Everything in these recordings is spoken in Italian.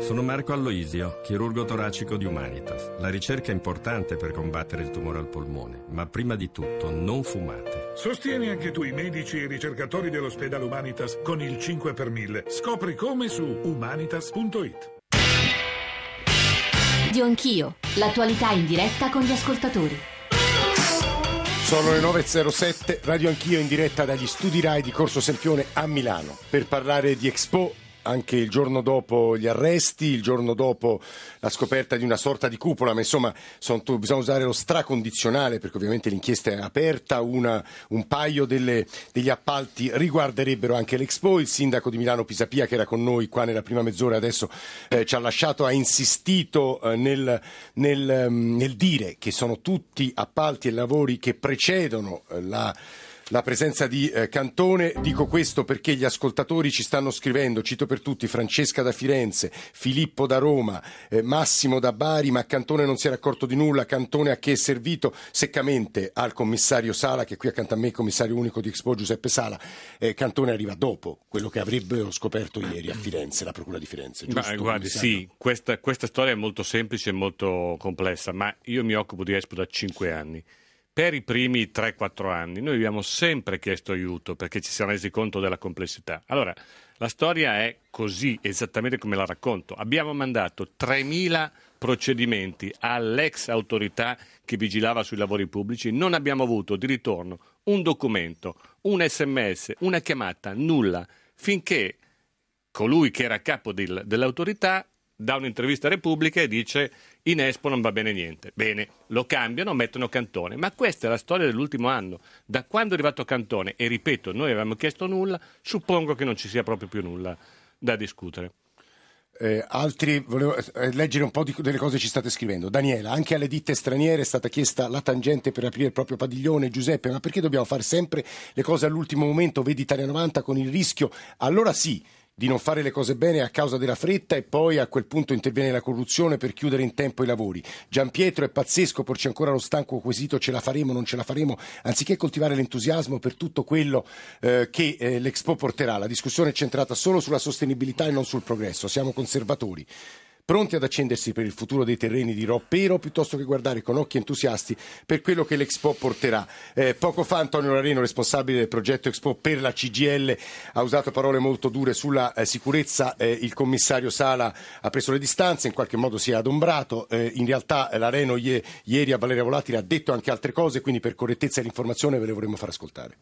Sono Marco Alloisio, chirurgo toracico di Humanitas. La ricerca è importante per combattere il tumore al polmone, ma prima di tutto non fumate. Sostieni anche tu i medici e i ricercatori dell'ospedale Humanitas con il 5 per 1000. Scopri come su humanitas.it. Radio Anch'io, l'attualità in diretta con gli ascoltatori. Sono le 9.07, Radio Anch'io in diretta dagli studi RAI di Corso Sempione a Milano per parlare di Expo anche il giorno dopo gli arresti, il giorno dopo la scoperta di una sorta di cupola, ma insomma sono, bisogna usare lo stracondizionale perché ovviamente l'inchiesta è aperta, una, un paio delle, degli appalti riguarderebbero anche l'Expo, il sindaco di Milano Pisapia che era con noi qua nella prima mezz'ora adesso eh, ci ha lasciato, ha insistito eh, nel, nel, nel, dire che sono tutti appalti e lavori che precedono eh, la la presenza di eh, Cantone. Dico questo perché gli ascoltatori ci stanno scrivendo, cito per tutti Francesca da Firenze, Filippo da Roma, eh, Massimo da Bari, ma Cantone non si era accorto di nulla, Cantone a che è servito? Seccamente al commissario Sala, che qui accanto a me è il commissario unico di Expo Giuseppe Sala, eh, Cantone arriva dopo quello che avrebbero scoperto ieri a Firenze, la Procura di Firenze. Giusto, ma, guardi, sì, questa, questa storia è molto semplice e molto complessa, ma io mi occupo di Expo da cinque anni per i primi 3-4 anni noi abbiamo sempre chiesto aiuto perché ci siamo resi conto della complessità. Allora, la storia è così, esattamente come la racconto. Abbiamo mandato 3.000 procedimenti all'ex autorità che vigilava sui lavori pubblici, non abbiamo avuto di ritorno un documento, un sms, una chiamata, nulla, finché colui che era capo del, dell'autorità dà un'intervista a Repubblica e dice in Espo non va bene niente. Bene, lo cambiano, mettono Cantone. Ma questa è la storia dell'ultimo anno. Da quando è arrivato Cantone, e ripeto, noi avevamo chiesto nulla, suppongo che non ci sia proprio più nulla da discutere. Eh, altri, volevo eh, leggere un po' di, delle cose che ci state scrivendo. Daniela, anche alle ditte straniere è stata chiesta la tangente per aprire il proprio padiglione. Giuseppe, ma perché dobbiamo fare sempre le cose all'ultimo momento? Vedi Italia 90 con il rischio? Allora sì, di non fare le cose bene a causa della fretta e poi a quel punto interviene la corruzione per chiudere in tempo i lavori. Gian Pietro è pazzesco, porci ancora lo stanco quesito ce la faremo, non ce la faremo, anziché coltivare l'entusiasmo per tutto quello eh, che eh, l'Expo porterà. La discussione è centrata solo sulla sostenibilità e non sul progresso. Siamo conservatori pronti ad accendersi per il futuro dei terreni di Roppero piuttosto che guardare con occhi entusiasti per quello che l'Expo porterà. Eh, poco fa Antonio Lareno, responsabile del progetto Expo per la CGL, ha usato parole molto dure sulla eh, sicurezza. Eh, il commissario Sala ha preso le distanze, in qualche modo si è adombrato. Eh, in realtà eh, Lareno ie, ieri a Valeria Volatile ha detto anche altre cose, quindi per correttezza di informazione ve le vorremmo far ascoltare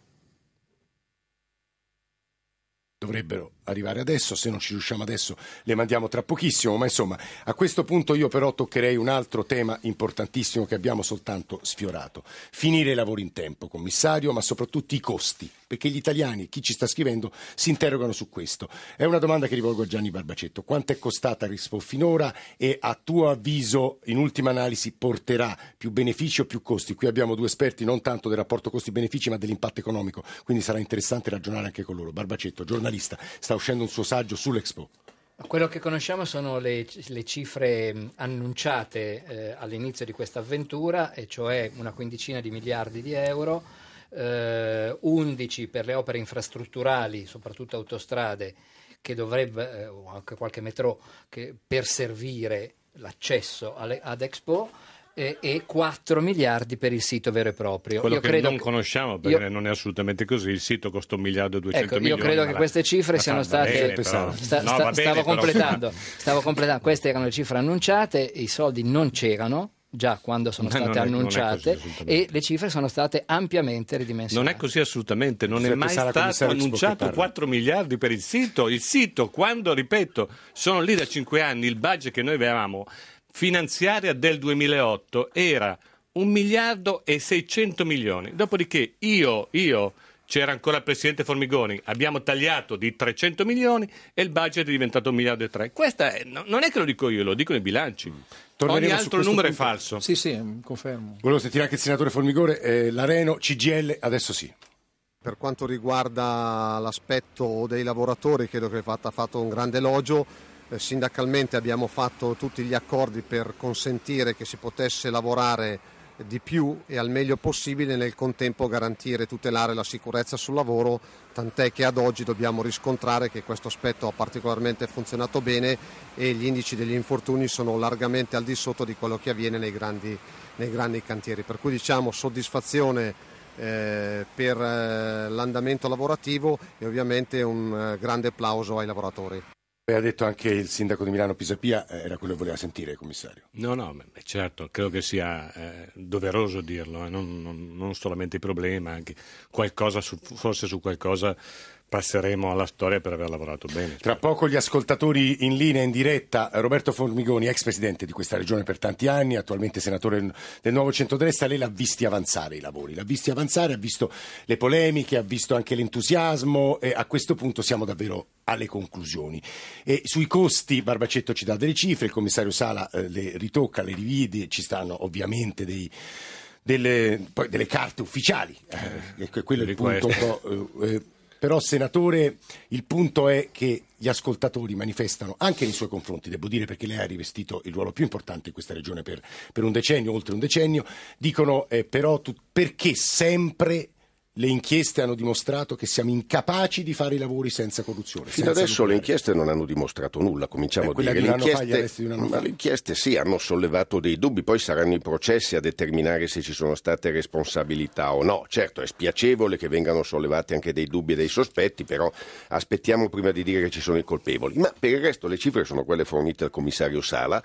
dovrebbero arrivare adesso, se non ci riusciamo adesso le mandiamo tra pochissimo, ma insomma a questo punto io però toccherei un altro tema importantissimo che abbiamo soltanto sfiorato, finire i lavori in tempo, commissario, ma soprattutto i costi, perché gli italiani, chi ci sta scrivendo, si interrogano su questo. È una domanda che rivolgo a Gianni Barbacetto, quanto è costata Rispo finora e a tuo avviso in ultima analisi porterà più benefici o più costi? Qui abbiamo due esperti non tanto del rapporto costi-benefici ma dell'impatto economico, quindi sarà interessante ragionare anche con loro. Barbacetto, giornalista, sta uscendo un suo saggio sull'Expo. Quello che conosciamo sono le, le cifre annunciate eh, all'inizio di questa avventura, e cioè una quindicina di miliardi di euro, eh, 11 per le opere infrastrutturali, soprattutto autostrade, che dovrebbe, eh, o anche qualche metro, che, per servire l'accesso alle, ad Expo e, e 4 miliardi per il sito vero e proprio. Quello io che non che... conosciamo perché io... non è assolutamente così, il sito costa un miliardo e 200 ecco, milioni. Io credo che la... queste cifre siano state... Bene, sta, no, sta, stavo, completando, stavo completando, queste erano le cifre annunciate, i soldi non c'erano, già quando sono state non annunciate è, e le cifre sono state ampiamente ridimensionate. Non è così assolutamente, non è mai stato annunciato 4 miliardi per il sito. Il sito, quando, ripeto, sono lì da 5 anni, il budget che noi avevamo finanziaria del 2008 era 1 miliardo e 600 milioni. Dopodiché io, io, c'era ancora il presidente Formigoni, abbiamo tagliato di 300 milioni e il budget è diventato 1 miliardo e 3. Questa è, non è che lo dico io, lo dicono i bilanci. Torneremo Ogni altro numero punto. è falso. Sì, sì, confermo. Volevo sentire anche il senatore Formigore, eh, l'Areno, CGL, adesso sì. Per quanto riguarda l'aspetto dei lavoratori, credo che ha fatto un grande elogio sindacalmente abbiamo fatto tutti gli accordi per consentire che si potesse lavorare di più e al meglio possibile nel contempo garantire e tutelare la sicurezza sul lavoro, tant'è che ad oggi dobbiamo riscontrare che questo aspetto ha particolarmente funzionato bene e gli indici degli infortuni sono largamente al di sotto di quello che avviene nei grandi, nei grandi cantieri. Per cui diciamo soddisfazione eh, per eh, l'andamento lavorativo e ovviamente un eh, grande applauso ai lavoratori. Ha detto anche il sindaco di Milano Pisapia, eh, era quello che voleva sentire, commissario. No, no, certo, credo che sia eh, doveroso dirlo, eh, non, non, non, solamente i problemi, ma anche qualcosa, su, forse su qualcosa passeremo alla storia per aver lavorato bene. Tra poco gli ascoltatori in linea in diretta, Roberto Formigoni, ex presidente di questa regione per tanti anni, attualmente senatore del Nuovo Centrodestra, lei l'ha visti avanzare i lavori, l'ha visti avanzare, ha visto le polemiche, ha visto anche l'entusiasmo e a questo punto siamo davvero alle conclusioni. E sui costi Barbacetto ci dà delle cifre, il commissario Sala eh, le ritocca, le rivide, ci stanno ovviamente dei delle, poi delle carte ufficiali, eh, quello è il punto un po'. Eh, però, senatore, il punto è che gli ascoltatori manifestano anche nei suoi confronti, devo dire perché lei ha rivestito il ruolo più importante in questa regione per, per un decennio, oltre un decennio, dicono eh, però tu, perché sempre le inchieste hanno dimostrato che siamo incapaci di fare i lavori senza corruzione. Fino senza adesso nucleare. le inchieste non hanno dimostrato nulla, cominciamo eh, a dire. Le inchieste, ma le inchieste sì, hanno sollevato dei dubbi, poi saranno i processi a determinare se ci sono state responsabilità o no. Certo, è spiacevole che vengano sollevati anche dei dubbi e dei sospetti, però aspettiamo prima di dire che ci sono i colpevoli. Ma per il resto le cifre sono quelle fornite dal commissario Sala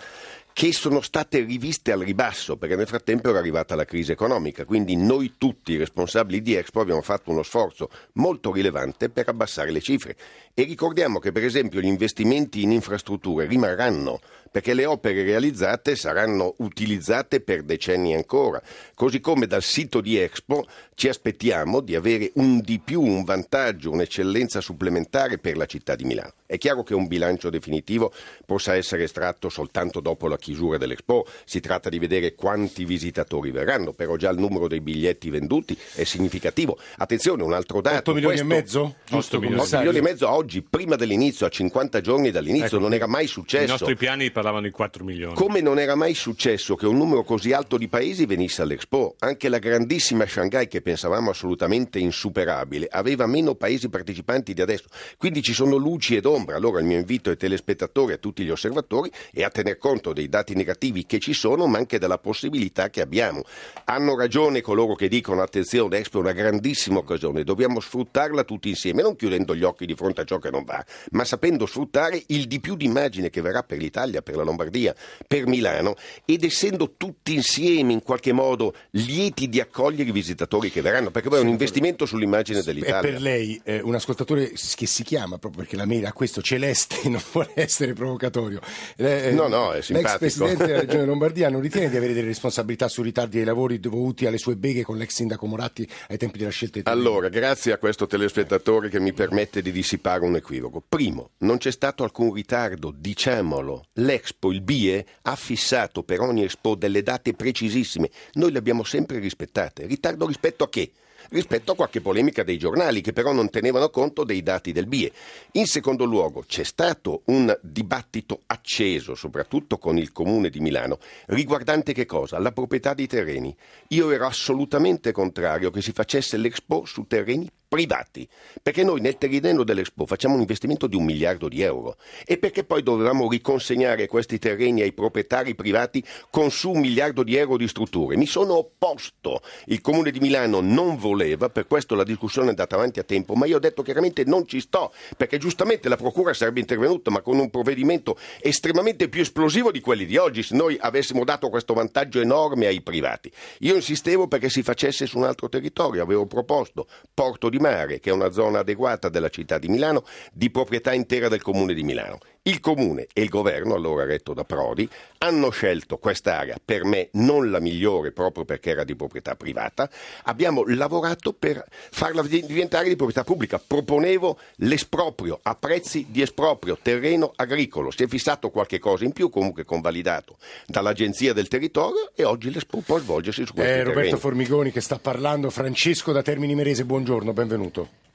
che sono state riviste al ribasso perché nel frattempo era arrivata la crisi economica, quindi noi tutti responsabili di Expo abbiamo fatto uno sforzo molto rilevante per abbassare le cifre. E ricordiamo che per esempio gli investimenti in infrastrutture rimarranno perché le opere realizzate saranno utilizzate per decenni ancora, così come dal sito di Expo ci aspettiamo di avere un di più, un vantaggio, un'eccellenza supplementare per la città di Milano. È chiaro che un bilancio definitivo possa essere estratto soltanto dopo la chiusura dell'Expo, si tratta di vedere quanti visitatori verranno, però già il numero dei biglietti venduti è significativo. Attenzione, un altro dato. 8 milioni questo, e mezzo? Giusto, 8 milioni e mezzo oggi, prima dell'inizio, a 50 giorni dall'inizio, ecco, non era mai successo. I nostri piani parlavano di 4 milioni. Come non era mai successo che un numero così alto di paesi venisse all'Expo, anche la grandissima Shanghai, che pensavamo assolutamente insuperabile, aveva meno paesi partecipanti di adesso. Quindi ci sono luci ed ombra. Allora il mio invito ai telespettatori e a tutti gli osservatori è a tener conto dei dati negativi che ci sono, ma anche della possibilità che abbiamo. Hanno ragione coloro che dicono attenzione, Expo è una grandissima occasione, dobbiamo sfruttarla tutti insieme, non chiudendo gli occhi di fronte a ciò che non va, ma sapendo sfruttare il di più di immagine che verrà per l'Italia, per la Lombardia per Milano ed essendo tutti insieme in qualche modo lieti di accogliere i visitatori che verranno, perché poi è un investimento sull'immagine dell'Italia. E per lei, eh, un ascoltatore che si chiama proprio perché la mail ha questo Celeste non vuole essere provocatorio. Eh, no, no, è simpatico. L'ex Presidente della Regione Lombardia non ritiene di avere delle responsabilità sui ritardi dei lavori dovuti alle sue beghe con l'ex sindaco Moratti ai tempi della scelta di Allora, grazie a questo telespettatore che mi permette di dissipare un equivoco. Primo, non c'è stato alcun ritardo, diciamolo. L'Expo, il il BIE ha fissato per ogni Expo delle date precisissime, noi le abbiamo sempre rispettate. Ritardo rispetto a che? rispetto a qualche polemica dei giornali che però non tenevano conto dei dati del BIE. In secondo luogo c'è stato un dibattito acceso, soprattutto con il comune di Milano, riguardante che cosa? La proprietà dei terreni. Io ero assolutamente contrario che si facesse l'Expo su terreni privati, perché noi nel terreno dell'Expo facciamo un investimento di un miliardo di euro e perché poi dovevamo riconsegnare questi terreni ai proprietari privati con su un miliardo di euro di strutture. Mi sono opposto, il Comune di Milano non voleva, per questo la discussione è andata avanti a tempo, ma io ho detto chiaramente non ci sto, perché giustamente la Procura sarebbe intervenuta, ma con un provvedimento estremamente più esplosivo di quelli di oggi, se noi avessimo dato questo vantaggio enorme ai privati. Io insistevo perché si facesse su un altro territorio, avevo proposto Porto di Mare, che è una zona adeguata della città di Milano, di proprietà intera del comune di Milano. Il comune e il governo, allora retto da Prodi, hanno scelto quest'area, per me non la migliore proprio perché era di proprietà privata. Abbiamo lavorato per farla diventare di proprietà pubblica. Proponevo l'esproprio a prezzi di esproprio, terreno agricolo. Si è fissato qualche cosa in più, comunque convalidato dall'Agenzia del Territorio e oggi l'Expo può svolgersi su questo eh, Roberto Formigoni che sta parlando, Francesco da Termini Merese, buongiorno, benvenuto.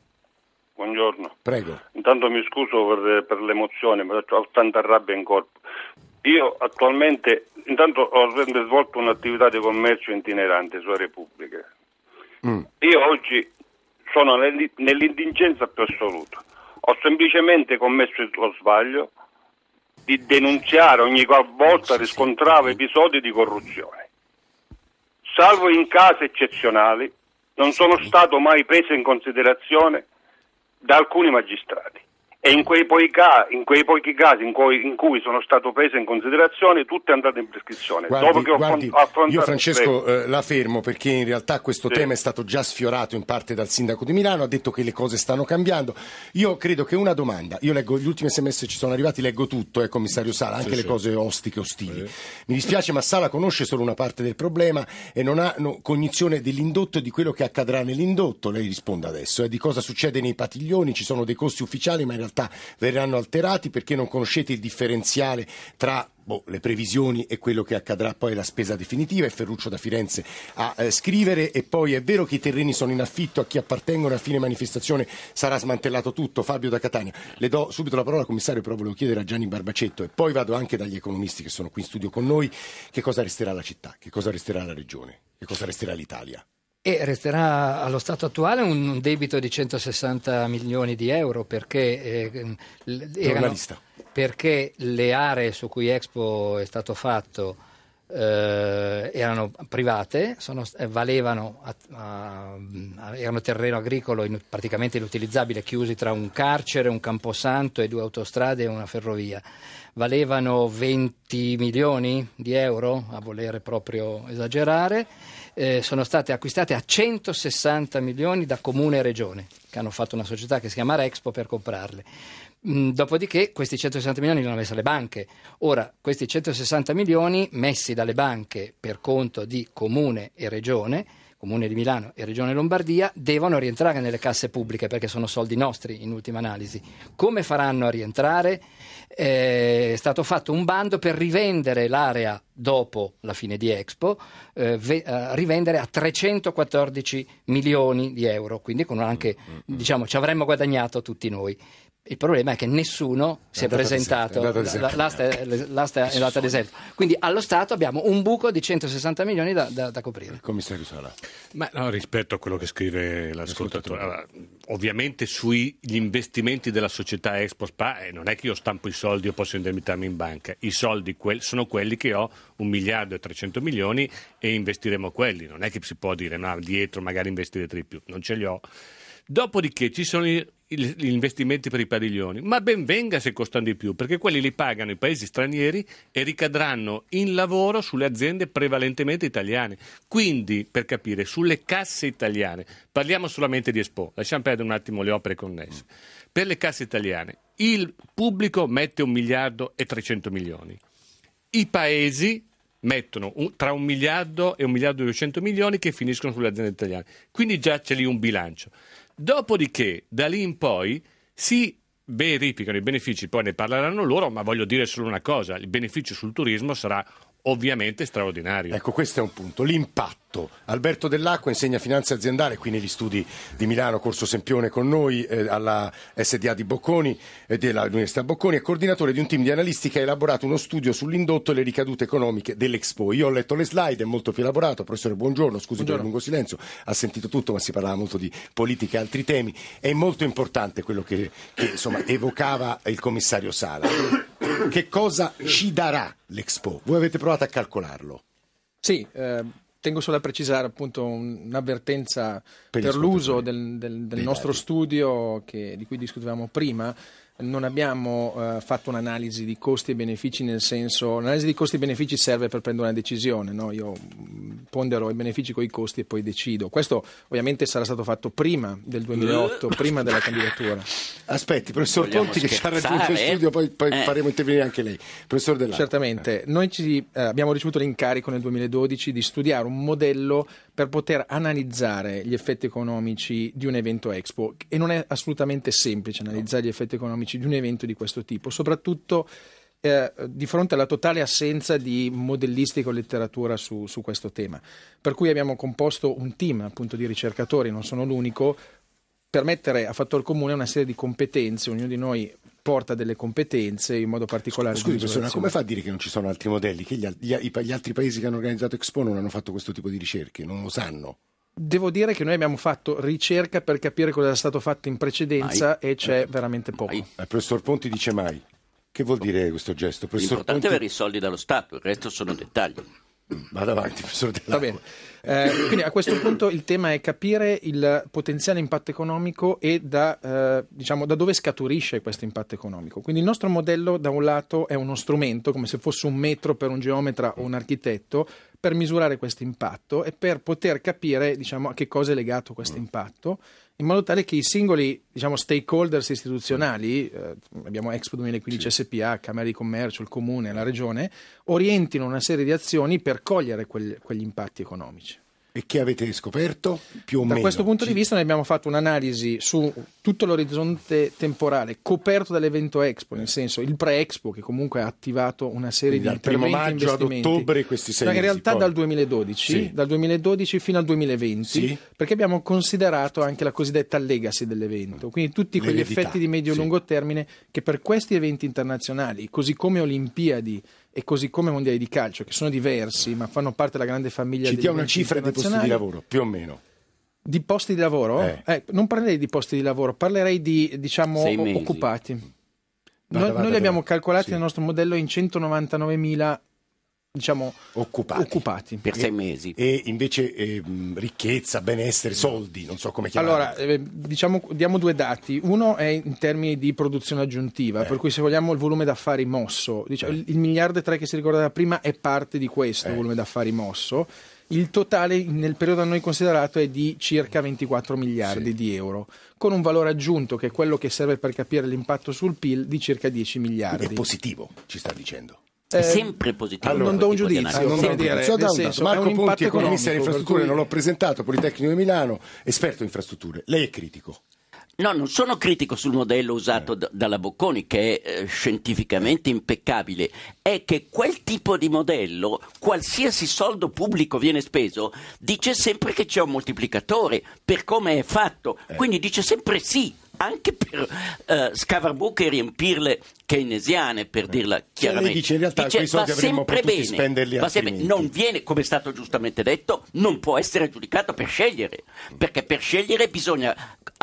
Buongiorno. Prego. Intanto mi scuso per, per l'emozione, ho tanta rabbia in corpo. io attualmente, intanto ho svolto un'attività di commercio itinerante sulle Repubbliche. Mm. Io oggi sono nell'indigenza più assoluta. Ho semplicemente commesso lo sbaglio di denunziare ogni volta riscontravo episodi di corruzione. Salvo in casi eccezionali, non sono stato mai preso in considerazione da alcuni magistrati e in quei, ca- in quei pochi casi in cui, in cui, sono stato preso in considerazione tutto è andato in prescrizione. Guardi, guardi, io Francesco eh, la fermo perché in realtà questo sì. tema è stato già sfiorato in parte dal sindaco di Milano, ha detto che le cose stanno cambiando. Io credo che una domanda, io leggo gli ultimi sms ci sono arrivati, leggo tutto, eh, commissario Sala, anche sì, le sì. cose ostiche, ostili. Mi dispiace ma Sala conosce solo una parte del problema e non ha no, cognizione dell'indotto e di quello che accadrà nell'indotto. Lei risponde adesso, eh, di cosa succede nei padiglioni, ci sono dei costi ufficiali ma in realtà realtà verranno alterati perché non conoscete il differenziale tra Boh, le previsioni e quello che accadrà poi la spesa definitiva. È Ferruccio da Firenze a eh, scrivere. E poi è vero che i terreni sono in affitto a chi appartengono a fine manifestazione sarà smantellato tutto. Fabio da Catania. Le do subito la parola, commissario, però volevo chiedere a Gianni Barbacetto e poi vado anche dagli economisti che sono qui in studio con noi. Che cosa resterà la città? Che cosa resterà la regione? Che cosa resterà l'Italia? E resterà allo stato attuale un debito di 160 milioni di euro perché, eh, erano, perché le aree su cui Expo è stato fatto eh, erano private, sono, eh, valevano, a, a, erano terreno agricolo in, praticamente inutilizzabile, chiusi tra un carcere, un camposanto e due autostrade e una ferrovia. Valevano 20 milioni di euro, a volere proprio esagerare eh, sono state acquistate a 160 milioni da comune e regione, che hanno fatto una società che si chiama Rexpo per comprarle. Mm, dopodiché questi 160 milioni li hanno messi le banche. Ora, questi 160 milioni messi dalle banche per conto di comune e regione Comune di Milano e Regione Lombardia, devono rientrare nelle casse pubbliche perché sono soldi nostri in ultima analisi. Come faranno a rientrare? Eh, è stato fatto un bando per rivendere l'area dopo la fine di Expo, eh, ve, eh, rivendere a 314 milioni di euro, quindi con anche, diciamo, ci avremmo guadagnato tutti noi. Il problema è che nessuno si è, presentato, l'asta è, l'asta è andata deserta. Quindi allo Stato abbiamo un buco di 160 milioni da, da, da coprire. Commissario Sala. Ma no, rispetto a quello che scrive l'ascoltatore, allora, ovviamente sugli investimenti della società Expo Spa eh, non è che io stampo i soldi o posso indebitarmi in banca, i soldi que- sono quelli che ho, un miliardo e 300 milioni e investiremo quelli, non è che si può dire no, dietro magari investirete di più, non ce li ho. Dopodiché ci sono gli investimenti per i padiglioni, ma ben venga se costano di più, perché quelli li pagano i paesi stranieri e ricadranno in lavoro sulle aziende prevalentemente italiane. Quindi, per capire, sulle casse italiane, parliamo solamente di Expo, lasciamo perdere un attimo le opere connesse. Per le casse italiane, il pubblico mette un miliardo e 300 milioni. I paesi mettono un, tra un miliardo e un miliardo e 200 milioni che finiscono sulle aziende italiane. Quindi già c'è lì un bilancio. Dopodiché, da lì in poi, si verificano i benefici, poi ne parleranno loro, ma voglio dire solo una cosa, il beneficio sul turismo sarà ovviamente straordinario. Ecco, questo è un punto, l'impatto. Alberto Dell'Acqua insegna finanza aziendale qui negli studi di Milano, Corso Sempione con noi, eh, alla SDA di Bocconi e eh, dell'Università Bocconi, è coordinatore di un team di analisti che ha elaborato uno studio sull'indotto e le ricadute economiche dell'Expo. Io ho letto le slide, è molto più elaborato. Professore, buongiorno, scusi buongiorno. per il lungo silenzio, ha sentito tutto, ma si parlava molto di politica e altri temi. È molto importante quello che, che insomma, evocava il commissario Sala. Che cosa ci darà l'Expo? Voi avete provato a calcolarlo? Sì, eh, tengo solo a precisare appunto un'avvertenza per, per l'uso del, del, del nostro studio che, di cui discutevamo prima non abbiamo uh, fatto un'analisi di costi e benefici nel senso, l'analisi di costi e benefici serve per prendere una decisione, no? io mm, pondero i benefici con i costi e poi decido. Questo ovviamente sarà stato fatto prima del 2008, prima della candidatura. Aspetti, professor Vogliamo Ponti che ci ha raggiunto in studio, poi, poi eh. faremo intervenire anche lei. Professor Dell'Acqua. Certamente, noi ci, eh, abbiamo ricevuto l'incarico nel 2012 di studiare un modello per poter analizzare gli effetti economici di un evento Expo e non è assolutamente semplice analizzare gli effetti economici di un evento di questo tipo, soprattutto eh, di fronte alla totale assenza di modellistica o letteratura su, su, questo tema. Per cui abbiamo composto un team appunto di ricercatori, non sono l'unico, permettere a fattor comune una serie di competenze, ognuno di noi porta delle competenze in modo particolare. Scusi, professore, come fa a dire che non ci sono altri modelli? Che gli, gli, gli, altri paesi che hanno organizzato Expo non hanno fatto questo tipo di ricerche, non lo sanno? Devo dire che noi abbiamo fatto ricerca per capire cosa è stato fatto in precedenza mai. e c'è eh. veramente poco. Mai. Il professor Ponti dice mai. Che vuol dire questo gesto? Professor L'importante Ponti... è avere i soldi dallo Stato, il resto sono dettagli. Vado avanti, professor Dell'Acqua. Va bene. Eh, quindi a questo punto il tema è capire il potenziale impatto economico e da, eh, diciamo, da, dove scaturisce questo impatto economico. Quindi il nostro modello da un lato è uno strumento, come se fosse un metro per un geometra o un architetto, per misurare questo impatto e per poter capire diciamo, a che cosa è legato questo impatto in modo tale che i singoli diciamo, stakeholders istituzionali, eh, abbiamo Expo 2015 sì. SPA, Camera di Commercio, il Comune, la Regione, orientino una serie di azioni per cogliere quegli, quegli impatti economici. E che avete scoperto più o da meno? Da questo punto Ci... di vista noi abbiamo fatto un'analisi su tutto l'orizzonte temporale coperto dall'evento Expo, nel senso il pre-Expo che comunque ha attivato una serie Quindi di interventi dal primo maggio ad ottobre questi sei no. In realtà poi. dal 2012, sì. dal 2012 fino al 2020, sì. perché abbiamo considerato anche la cosiddetta legacy dell'evento, quindi tutti quegli L'eredità, effetti di medio-lungo termine che per questi eventi internazionali, così come Olimpiadi e così come mondiali di calcio, che sono diversi ma fanno parte della grande famiglia Ci dia una cifra di posti di lavoro, più o meno. Di posti di lavoro? Eh. Eh, non parlerei di posti di lavoro, parlerei di diciamo occupati. Noi, Vada, vada, noi li abbiamo calcolati Sì. nel nostro modello in 199.000 diciamo Occupati. occupati. per sei mesi. E invece ehm, ricchezza, benessere, soldi, non so come chiamarli. Allora, eh, diciamo, diamo due dati. Uno è in termini di produzione aggiuntiva, Eh. per cui se vogliamo il volume d'affari mosso, diciamo, il, il miliardo e tre che si ricordava prima è parte di questo Eh. volume d'affari mosso. Il totale nel periodo da noi considerato è di circa 24 miliardi Sì. di euro, con un valore aggiunto che è quello che serve per capire l'impatto sul PIL di circa 10 miliardi. è positivo, ci sta dicendo. È Eh, sempre positivo. allora, non do un di giudizio, non do dire, nel Da un senso, Marco Ponti, economista per infrastrutture, cui- non l'ho presentato, Politecnico di Milano, esperto in infrastrutture. Lei è critico. No, non sono critico sul modello usato Eh. d- dalla Bocconi, che è eh, scientificamente impeccabile. È che quel tipo di modello, qualsiasi soldo pubblico viene speso, dice sempre che c'è un moltiplicatore per come è fatto. Eh. Quindi dice sempre sì. Anche per eh, scavarbuche e riempirle keynesiane, per dirla chiaramente. Eh. dice, in realtà, quei soldi avremmo sempre potuti bene, spenderli sempre- altrimenti. Non viene, come è stato giustamente detto, non può essere giudicato per scegliere, perché per scegliere bisogna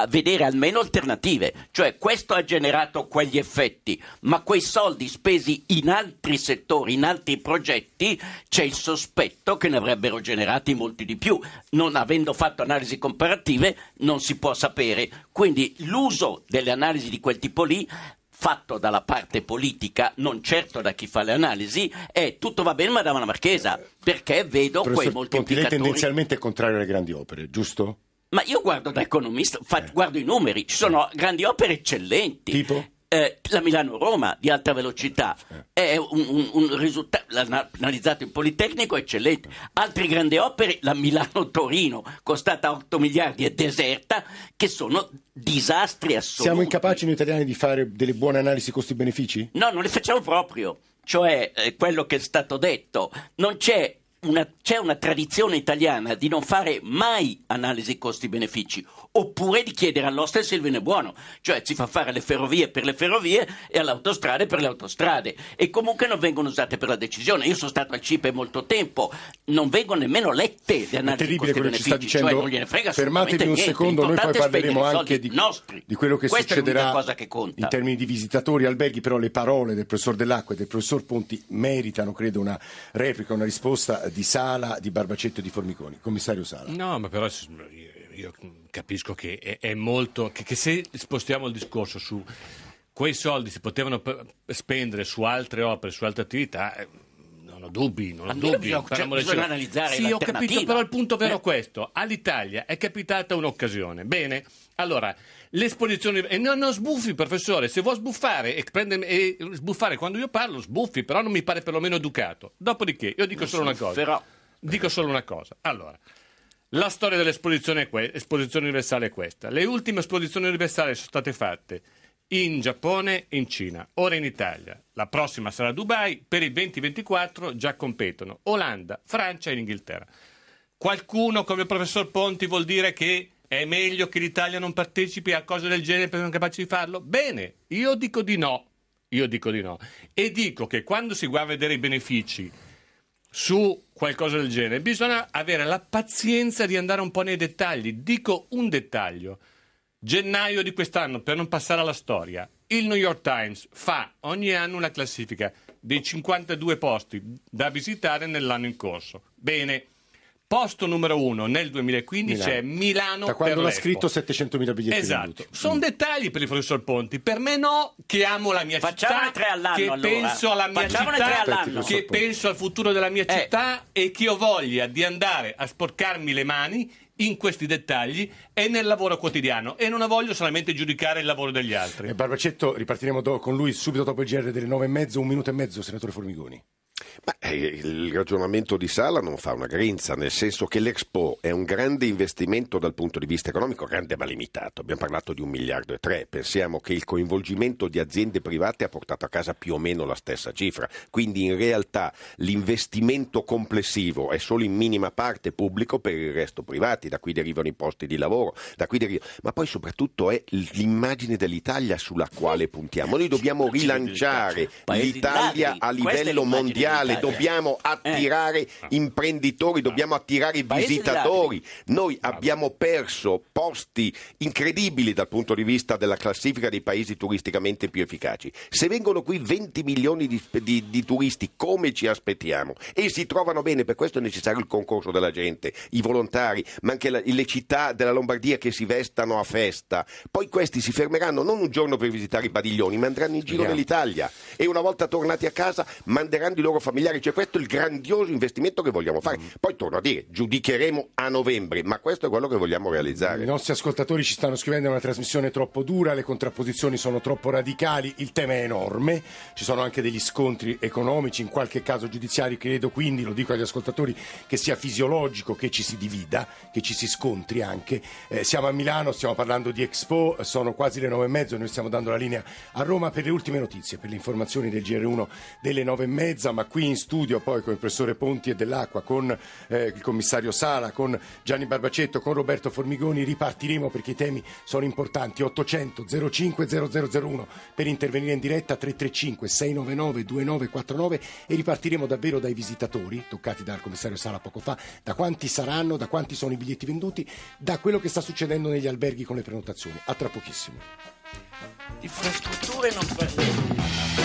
vedere almeno alternative, cioè questo ha generato quegli effetti, ma quei soldi spesi in altri settori, in altri progetti, c'è il sospetto che ne avrebbero generati molti di più. Non avendo fatto analisi comparative non si può sapere, quindi l'uso delle analisi di quel tipo lì fatto dalla parte politica, non certo da chi fa le analisi, è tutto va bene Madama la Marchesa, perché vedo quei Ponti, lei moltiplicatori. tendenzialmente è contrario alle grandi opere, giusto? Ma io guardo da economista, fa- guardo i numeri, ci sono grandi opere eccellenti. Tipo? Eh, la Milano-Roma di alta velocità è un, un- un risultato l'ha analizzato in Politecnico eccellente. Altre grandi opere, la Milano-Torino, costata 8 miliardi e deserta, che sono disastri assoluti. Siamo incapaci noi italiani di fare delle buone analisi costi-benefici? No, non le facciamo proprio. Cioè, eh, quello che è stato detto, non c'è una, c'è una tradizione italiana di non fare mai analisi costi-benefici, oppure di chiedere all'oste se il bene è buono, cioè si fa fare le ferrovie per le ferrovie e alle autostrade per le autostrade, e comunque non vengono usate per la decisione. Io sono stato al CIPE molto tempo, non vengono nemmeno lette le analisi terribile quello che ci sta costi-benefici, cioè dicendo. non gliene frega Fermatevi un niente. secondo, noi poi parleremo anche di, di quello che Questa succederà che in termini di visitatori, alberghi, però le parole del professor Dell'Acqua e del professor Ponti meritano, credo, una replica, una risposta di Sala, di Barbacetto e di Formiconi. Commissario Sala. No, ma però io, capisco che è, molto. Che, che se spostiamo il discorso su quei soldi si potevano spendere su altre opere, su altre attività. Eh, Non ho dubbi, non ho dubbi. bisogna- Parliamo bisogna analizzare Sì, ho capito, però il punto vero Eh. è questo. All'Italia è capitata un'occasione. Bene, allora, l'esposizione... E no, no, sbuffi, professore. Se vuoi sbuffare e, prendere- e sbuffare quando io parlo, sbuffi, però non mi pare perlomeno educato. Dopodiché, io dico solo una cosa. Però Dico solo una cosa. Allora, la storia dell'esposizione è que- esposizione universale è questa. Le ultime esposizioni universali sono state fatte in Giappone e in Cina, ora in Italia. La prossima sarà Dubai, per il 2024 già competono Olanda, Francia e Inghilterra. Qualcuno come il professor Ponti vuol dire che È meglio che l'Italia non partecipi a cose del genere perché non è capace di farlo? Bene, io dico di no. Io dico di no. E dico che quando si va a vedere i benefici su qualcosa del genere, bisogna avere la pazienza di andare un po' nei dettagli. Dico un dettaglio. Gennaio di quest'anno, per non passare alla storia, il New York Times fa ogni anno una classifica dei 52 posti da visitare nell'anno in corso. Bene, Posto numero uno nel 2015 Milano. è Milano. Da quando per l'ha l'Expo. scritto 700.000 biglietti Esatto, venduti. sono dettagli per il professor Ponti. Per me no, che amo la mia Facciamone città, tre all'anno, che allora. penso alla mia Facciamone città, tre all'anno. che penso al futuro della mia Eh. città e che ho voglia di andare a sporcarmi le mani in questi dettagli e nel lavoro quotidiano e non voglio solamente giudicare il lavoro degli altri. E Barbacetto, ripartiremo do- con lui subito dopo il GR delle nove e mezzo, un minuto e mezzo, senatore Formigoni. Ma, eh, il ragionamento di Sala non fa una grinza, nel senso che l'Expo è un grande investimento dal punto di vista economico, grande ma limitato. Abbiamo parlato di un miliardo e tre. Pensiamo che il coinvolgimento di aziende private ha portato a casa più o meno la stessa cifra. Quindi in realtà l'investimento complessivo è solo in minima parte pubblico per il resto privati, da qui derivano i posti di lavoro, da qui deriva- ma poi soprattutto è l'immagine dell'Italia sulla quale puntiamo. Noi dobbiamo rilanciare l'Italia a livello mondiale, dell'Italia. dobbiamo attirare imprenditori, dobbiamo attirare di visitatori. Noi abbiamo perso posti incredibili dal punto di vista della classifica dei paesi turisticamente più efficaci. Se vengono qui 20 milioni di, di- di turisti, come ci aspettiamo? E si trovano bene, per questo è necessario il concorso della gente, i volontari, ma anche la- le città della Lombardia che si vestano a festa. Poi questi si fermeranno non un giorno per visitare i padiglioni, ma andranno in giro Vediamo. nell'Italia e una volta tornati a casa manderanno i loro familiari. Cioè, questo è il grandioso investimento che vogliamo fare. Poi torno a dire, giudicheremo a novembre, ma questo è quello che vogliamo realizzare. I nostri ascoltatori ci stanno scrivendo: una trasmissione troppo dura, le contrapposizioni sono troppo radicali, il tema è enorme, ci sono anche degli scontri economici, in qualche caso giudiziari. Credo quindi, lo dico agli ascoltatori, che sia fisiologico che ci si divida, che ci si scontri anche. Eh, siamo a Milano, stiamo parlando di Expo, sono quasi le nove e mezzo, noi stiamo dando la linea a Roma per le ultime notizie, per le informazioni del GR1 delle nove e mezza, ma qui in studio poi con il professore Ponti e dell'Acqua, con eh, il commissario Sala, con Gianni Barbacetto, con Roberto Formigoni, ripartiremo perché i temi sono importanti. 800 05 0001 per intervenire in diretta 335 699 2949 e ripartiremo davvero dai visitatori, toccati dal commissario Sala poco fa, da quanti saranno, da quanti sono i biglietti venduti, da quello che sta succedendo negli alberghi con le prenotazioni. A tra pochissimo. Infrastrutture non...